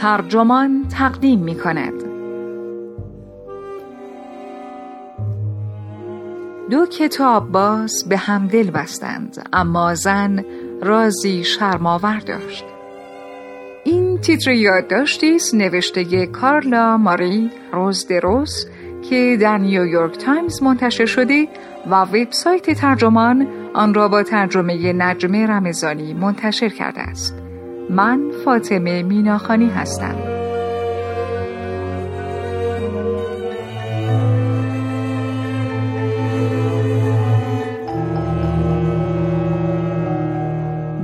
ترجمان تقدیم می کند دو کتاب باز به هم دل بستند اما زن رازی شرماور داشت. این تیتر یادداشتی است نوشته کارلا ماری روز دروس که در نیویورک تایمز منتشر شده و وبسایت ترجمان آن را با ترجمه نجم رمزانی منتشر کرده است. من فاطمه میناخانی هستم.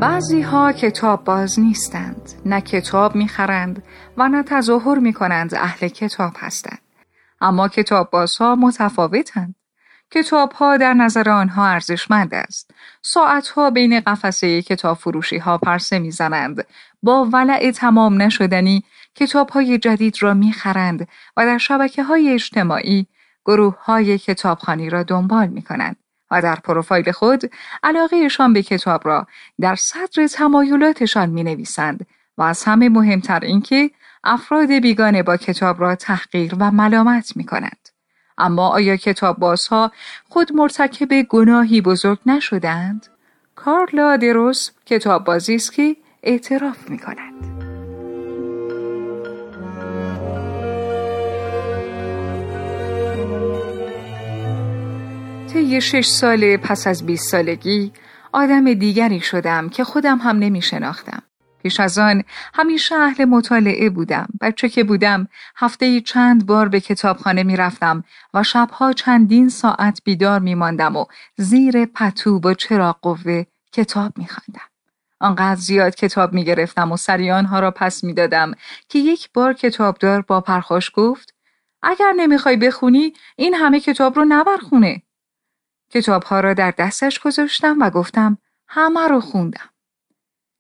بعضی ها کتاب باز نیستند نه کتاب می‌خرند و نه تظاهر می‌کنند اهل کتاب هستند. اما کتاب بازها متفاوتند. کتاب ها در نظر آنها ارزشمند است. ساعت ها بین قفسه کتاب فروشی ها پرسه می‌زنند. با ولع تمام نشدنی کتاب های جدید را می‌خرند و در شبکه های اجتماعی گروه های کتابخانی را دنبال می کنند و در پروفایل خود علاقهشان به کتاب را در صدر تمایلاتشان می نویسند و از همه مهمتر اینکه افراد بیگانه با کتاب را تحقیر و ملامت می کنند. اما آیا کتاب بازها خود مرتکب گناهی بزرگ نشدند؟ کارلا دروس کتاب بازی است که اعتراف می کند. طی شش سال پس از 20 سالگی آدم دیگری شدم که خودم هم نمی شناختم. پیش از آن همیشه اهل مطالعه بودم. بچه که بودم هفته چند بار به کتابخانه می رفتم و شبها چندین ساعت بیدار می ماندم و زیر پتو با چراغ قوه کتاب می خواندم. آنقدر زیاد کتاب می گرفتم و سریانها را پس می دادم که یک بار کتابدار با پرخاش گفت اگر نمی‌خوای بخونی این همه کتاب رو نبر خونه. کتابها را در دستش گذاشتم و گفتم همه رو خوندم.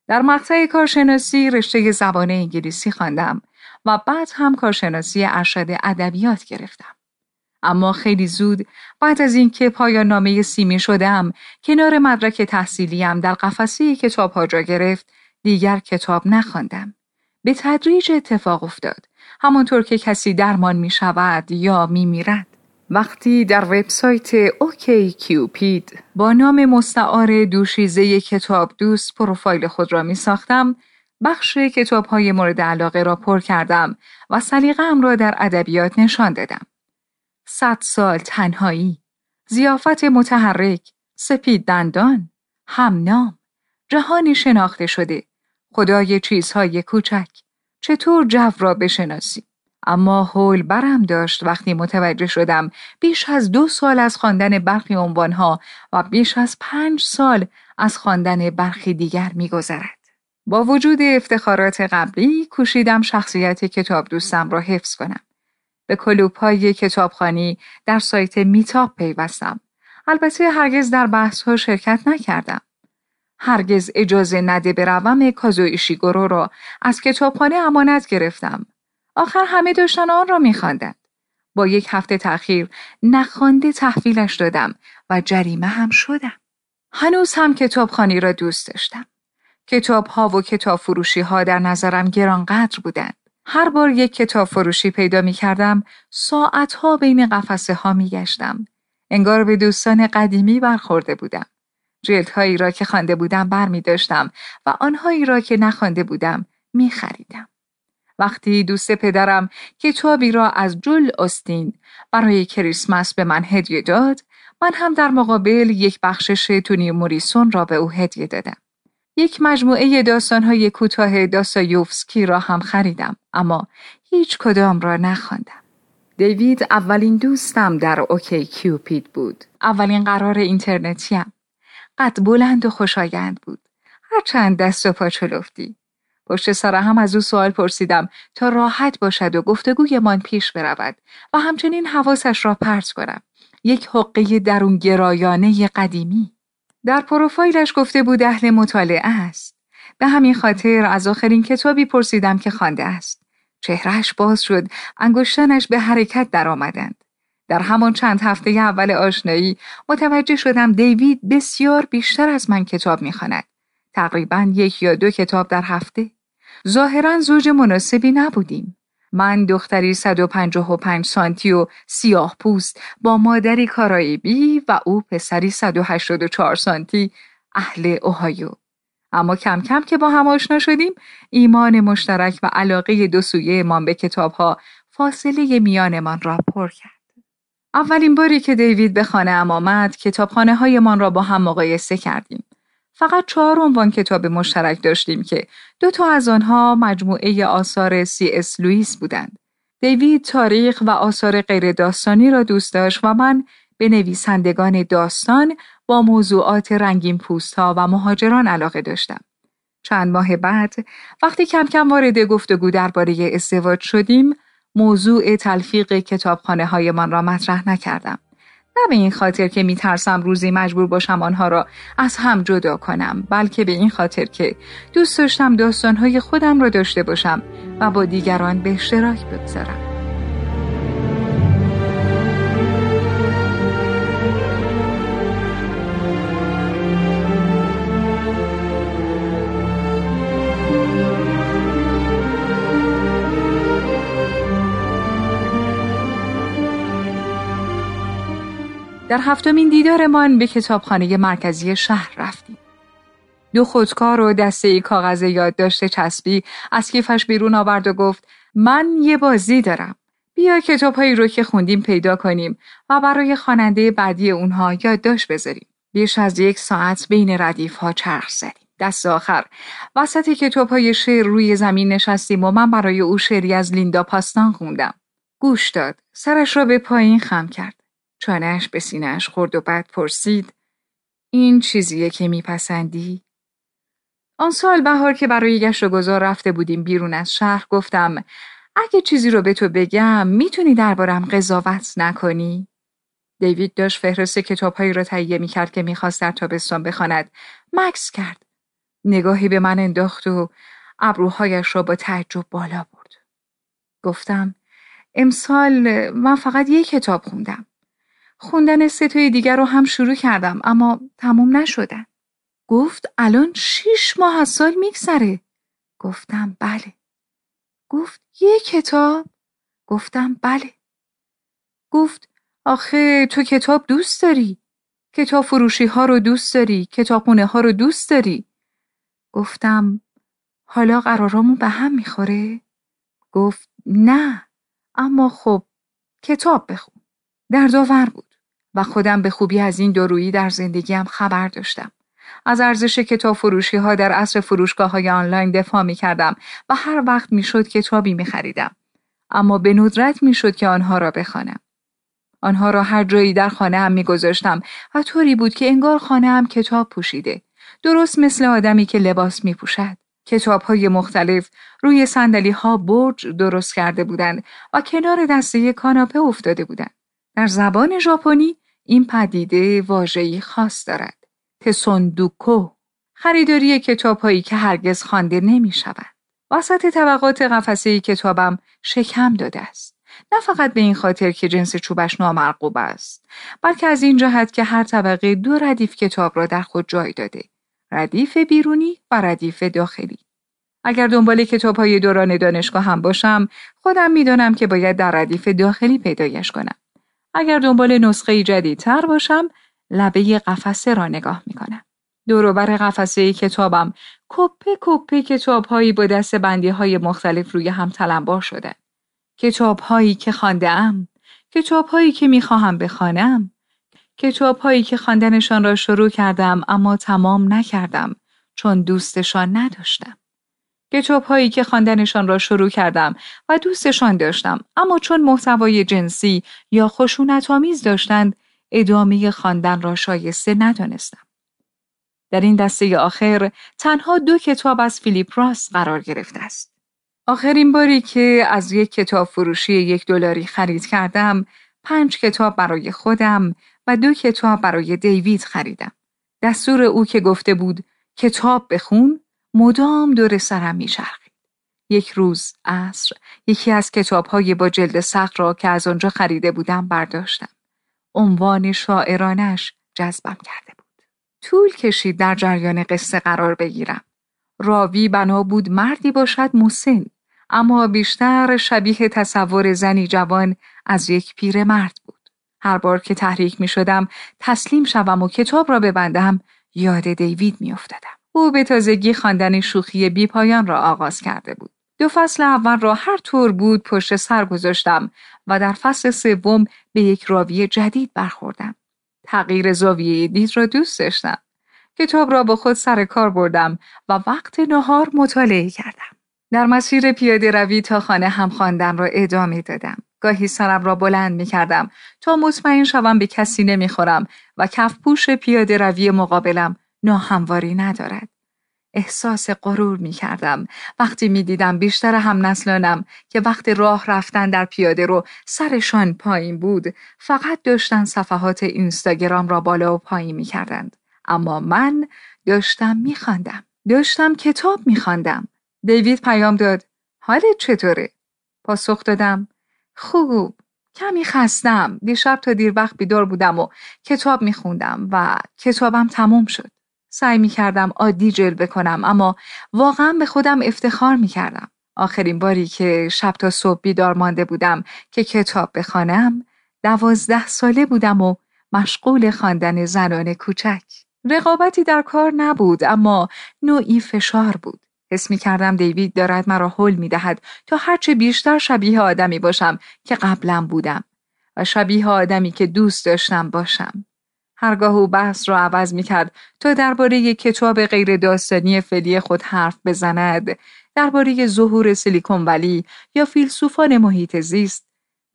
در مقطع کارشناسی رشته زبان انگلیسی خواندم و بعد هم کارشناسی ارشد ادبیات گرفتم. اما خیلی زود بعد از اینکه پایان نامه سیمی شدم کنار مدرک تحصیلیم در قفسه کتاب ها جا گرفت دیگر کتاب نخواندم. به تدریج اتفاق افتاد. همانطور که کسی درمان می شود یا می میرد. وقتی در وبسایت اوکی کیوپید با نام مستعار دوشیزه کتاب دوست پروفایل خود را می ساختم بخش کتاب های مورد علاقه را پر کردم و سلیقه‌ام را در ادبیات نشان دادم. صد سال تنهایی، زیافت متحرک، سپید دندان، همنام، جهانی شناخته شده، خدای چیزهای کوچک، چطور جو را بشناسی؟ اما حول برم داشت وقتی متوجه شدم بیش از دو سال از خواندن برخی عنوانها و بیش از پنج سال از خواندن برخی دیگر میگذرد. با وجود افتخارات قبلی کوشیدم شخصیت کتاب دوستم را حفظ کنم. به کلوپ های کتابخانی در سایت میتاپ پیوستم. البته هرگز در بحث ها شرکت نکردم. هرگز اجازه نده بروم کازو ایشیگورو را از کتابخانه امانت گرفتم آخر همه داشتن آن را میخواندند با یک هفته تأخیر نخوانده تحویلش دادم و جریمه هم شدم هنوز هم کتابخانی را دوست داشتم کتاب ها و کتاب فروشی ها در نظرم گرانقدر بودند هر بار یک کتاب فروشی پیدا می کردم ساعت ها بین قفسه ها می گشتم. انگار به دوستان قدیمی برخورده بودم. جلدهایی را که خوانده بودم بر می داشتم و آنهایی را که نخوانده بودم می خریدم. وقتی دوست پدرم کتابی را از جول استین برای کریسمس به من هدیه داد من هم در مقابل یک بخشش تونی موریسون را به او هدیه دادم. یک مجموعه داستانهای کوتاه داستایوفسکی را هم خریدم اما هیچ کدام را نخواندم. دیوید اولین دوستم در اوکی کیوپید بود. اولین قرار اینترنتیم. قد بلند و خوشایند بود. هرچند دست و پا چلفتی. پشت سر هم از او سوال پرسیدم تا راحت باشد و گفتگویمان پیش برود و همچنین حواسش را پرت کنم. یک حقه درون گرایانه قدیمی. در پروفایلش گفته بود اهل مطالعه است. به همین خاطر از آخرین کتابی پرسیدم که خوانده است. چهرهش باز شد، انگشتانش به حرکت درآمدند. در همان چند هفته اول آشنایی متوجه شدم دیوید بسیار بیشتر از من کتاب می‌خواند. تقریبا یک یا دو کتاب در هفته. ظاهرا زوج مناسبی نبودیم. من دختری 155 سانتی و سیاه پوست با مادری کارائیبی و او پسری 184 سانتی اهل اوهایو. اما کم کم که با هم آشنا شدیم ایمان مشترک و علاقه دو سویه من به کتابها فاصله میانمان را پر کرد. اولین باری که دیوید به خانه ام آمد کتابخانه های من را با هم مقایسه کردیم. فقط چهار عنوان کتاب مشترک داشتیم که دو تا از آنها مجموعه آثار سی اس لوئیس بودند. دیوید تاریخ و آثار غیر داستانی را دوست داشت و من به نویسندگان داستان با موضوعات رنگین پوست و مهاجران علاقه داشتم. چند ماه بعد وقتی کم کم وارد گفتگو درباره ازدواج شدیم موضوع تلفیق کتابخانه های من را مطرح نکردم. نه به این خاطر که میترسم روزی مجبور باشم آنها را از هم جدا کنم بلکه به این خاطر که دوست داشتم داستانهای خودم را داشته باشم و با دیگران به اشتراک بگذارم. در هفتمین دیدارمان به کتابخانه مرکزی شهر رفتیم. دو خودکار و دسته ای کاغذ یادداشت چسبی از کیفش بیرون آورد و گفت من یه بازی دارم. بیا کتابهایی رو که خوندیم پیدا کنیم و برای خواننده بعدی اونها یادداشت بذاریم. بیش از یک ساعت بین ردیف ها چرخ زدیم. دست آخر وسط کتاب های شعر روی زمین نشستیم و من برای او شعری از لیندا پاستان خوندم. گوش داد. سرش را به پایین خم کرد. چانهش به سینهش خورد و بعد پرسید این چیزیه که میپسندی؟ آن سال بهار که برای گشت و گذار رفته بودیم بیرون از شهر گفتم اگه چیزی رو به تو بگم می‌تونی دربارم قضاوت نکنی؟ دیوید داشت فهرست کتابهایی را تهیه می‌کرد که می‌خواست در تابستان بخواند مکس کرد نگاهی به من انداخت و ابروهایش را با تعجب بالا برد گفتم امسال من فقط یک کتاب خوندم خوندن ستوی دیگر رو هم شروع کردم اما تموم نشدن. گفت الان شیش ماه از سال میگذره. گفتم بله. گفت یه کتاب؟ گفتم بله. گفت آخه تو کتاب دوست داری؟ کتاب فروشی ها رو دوست داری؟ کتابخونه ها رو دوست داری؟ گفتم حالا قرارامون به هم می‌خوره؟ گفت نه اما خب کتاب بخون. دردآور بود. و خودم به خوبی از این دورویی در زندگیم خبر داشتم. از ارزش کتاب فروشی ها در عصر فروشگاه های آنلاین دفاع می کردم و هر وقت می شد کتابی می خریدم. اما به ندرت می شد که آنها را بخوانم. آنها را هر جایی در خانه هم می گذاشتم و طوری بود که انگار خانه هم کتاب پوشیده. درست مثل آدمی که لباس می پوشد. کتاب های مختلف روی سندلی ها برج درست کرده بودند و کنار دسته کاناپه افتاده بودند. در زبان ژاپنی این پدیده واژه‌ای خاص دارد. تسوندوکو خریداری کتابهایی که هرگز خوانده نمی شود. وسط طبقات قفسه کتابم شکم داده است. نه فقط به این خاطر که جنس چوبش نامرغوب است بلکه از این جهت که هر طبقه دو ردیف کتاب را در خود جای داده ردیف بیرونی و ردیف داخلی اگر دنبال کتاب های دوران دانشگاه هم باشم خودم می‌دانم که باید در ردیف داخلی پیدایش کنم اگر دنبال نسخه جدیدتر باشم لبه قفسه را نگاه می کنم. دوروبر قفسه کتابم کپه کپه کتاب هایی با دست بندی های مختلف روی هم تلمبار شده. کتاب هایی که خانده ام. کتاب هایی که می خواهم بخوانم. کتاب هایی که خواندنشان را شروع کردم اما تمام نکردم چون دوستشان نداشتم. کتاب هایی که خواندنشان را شروع کردم و دوستشان داشتم اما چون محتوای جنسی یا خشونت آمیز داشتند ادامه خواندن را شایسته ندانستم. در این دسته آخر تنها دو کتاب از فیلیپ راس قرار گرفته است. آخرین باری که از یک کتاب فروشی یک دلاری خرید کردم، پنج کتاب برای خودم و دو کتاب برای دیوید خریدم. دستور او که گفته بود کتاب بخون مدام دور سرم میچرخید. یک روز عصر یکی از کتابهای با جلد سخت را که از آنجا خریده بودم برداشتم. عنوان شاعرانش جذبم کرده بود. طول کشید در جریان قصه قرار بگیرم. راوی بنا بود مردی باشد مسن اما بیشتر شبیه تصور زنی جوان از یک پیر مرد بود. هر بار که تحریک می شدم تسلیم شوم و کتاب را ببندم یاد دیوید می افتدم. او به تازگی خواندن شوخی بی پایان را آغاز کرده بود. دو فصل اول را هر طور بود پشت سر گذاشتم و در فصل سوم به یک راوی جدید برخوردم. تغییر زاویه دید را دوست داشتم. کتاب را با خود سر کار بردم و وقت نهار مطالعه کردم. در مسیر پیاده روی تا خانه هم خواندن را ادامه دادم. گاهی سرم را بلند می کردم تا مطمئن شوم به کسی نمی خورم و کف پوش پیاده روی مقابلم ناهمواری ندارد. احساس غرور می کردم وقتی می دیدم بیشتر هم نسلانم که وقت راه رفتن در پیاده رو سرشان پایین بود فقط داشتن صفحات اینستاگرام را بالا و پایین می کردند. اما من داشتم می خواندم. داشتم کتاب می خواندم. دیوید پیام داد حالت چطوره؟ پاسخ دادم خوب کمی خستم دیشب تا دیر وقت بیدار بودم و کتاب می خوندم و کتابم تموم شد. سعی می کردم عادی جلوه کنم اما واقعا به خودم افتخار می کردم. آخرین باری که شب تا صبح بیدار مانده بودم که کتاب بخوانم دوازده ساله بودم و مشغول خواندن زنان کوچک. رقابتی در کار نبود اما نوعی فشار بود. حس می کردم دیوید دارد مرا حل می دهد تا هرچه بیشتر شبیه آدمی باشم که قبلا بودم و شبیه آدمی که دوست داشتم باشم. هرگاه او بحث را عوض می کرد تا درباره کتاب غیر داستانی فعلی خود حرف بزند درباره ظهور سیلیکون ولی یا فیلسوفان محیط زیست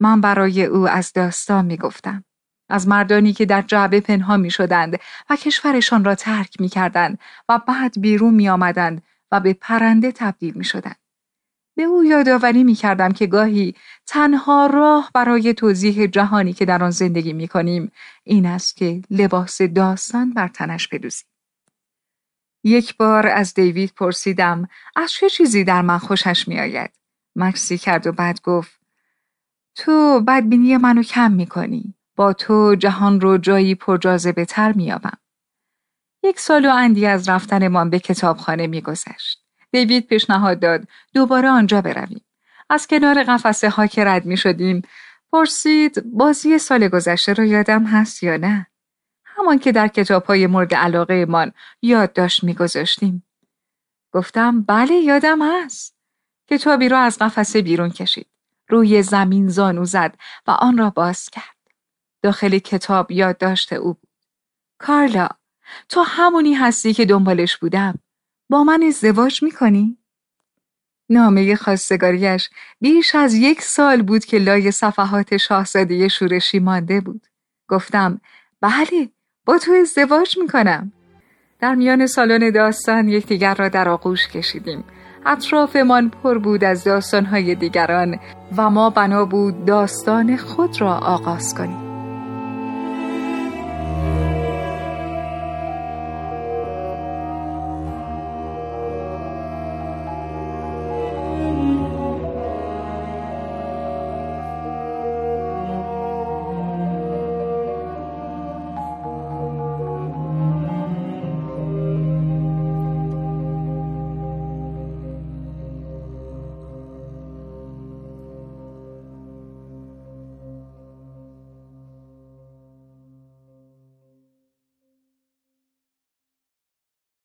من برای او از داستان می گفتم. از مردانی که در جعبه پنهان می شدند و کشورشان را ترک می کردند و بعد بیرون می آمدند و به پرنده تبدیل می شدند. به او یادآوری می کردم که گاهی تنها راه برای توضیح جهانی که در آن زندگی می کنیم این است که لباس داستان بر تنش بدوزیم. یک بار از دیوید پرسیدم از چه چیزی در من خوشش می آید؟ مکسی کرد و بعد گفت تو بدبینی منو کم می کنی. با تو جهان رو جایی پرجاذبه تر می آبم. یک سال و اندی از رفتنمان به کتابخانه میگذشت دیوید پیشنهاد داد. دوباره آنجا برویم. از کنار قفسه ها که رد می شدیم پرسید بازی سال گذشته را یادم هست یا نه؟ همان که در کتاب های مورد علاقه من یاد داشت میگذاشتیم گفتم بله یادم هست. کتابی را از قفسه بیرون کشید. روی زمین زانو زد و آن را باز کرد. داخل کتاب یادداشت او بود. کارلا تو همونی هستی که دنبالش بودم. با من ازدواج می‌کنی؟ نامه خواستگاریش بیش از یک سال بود که لای صفحات شاهزاده شورشی مانده بود. گفتم بله با تو ازدواج می‌کنم. در میان سالن داستان یکدیگر را در آغوش کشیدیم. اطرافمان پر بود از داستانهای دیگران و ما بنا بود داستان خود را آغاز کنیم.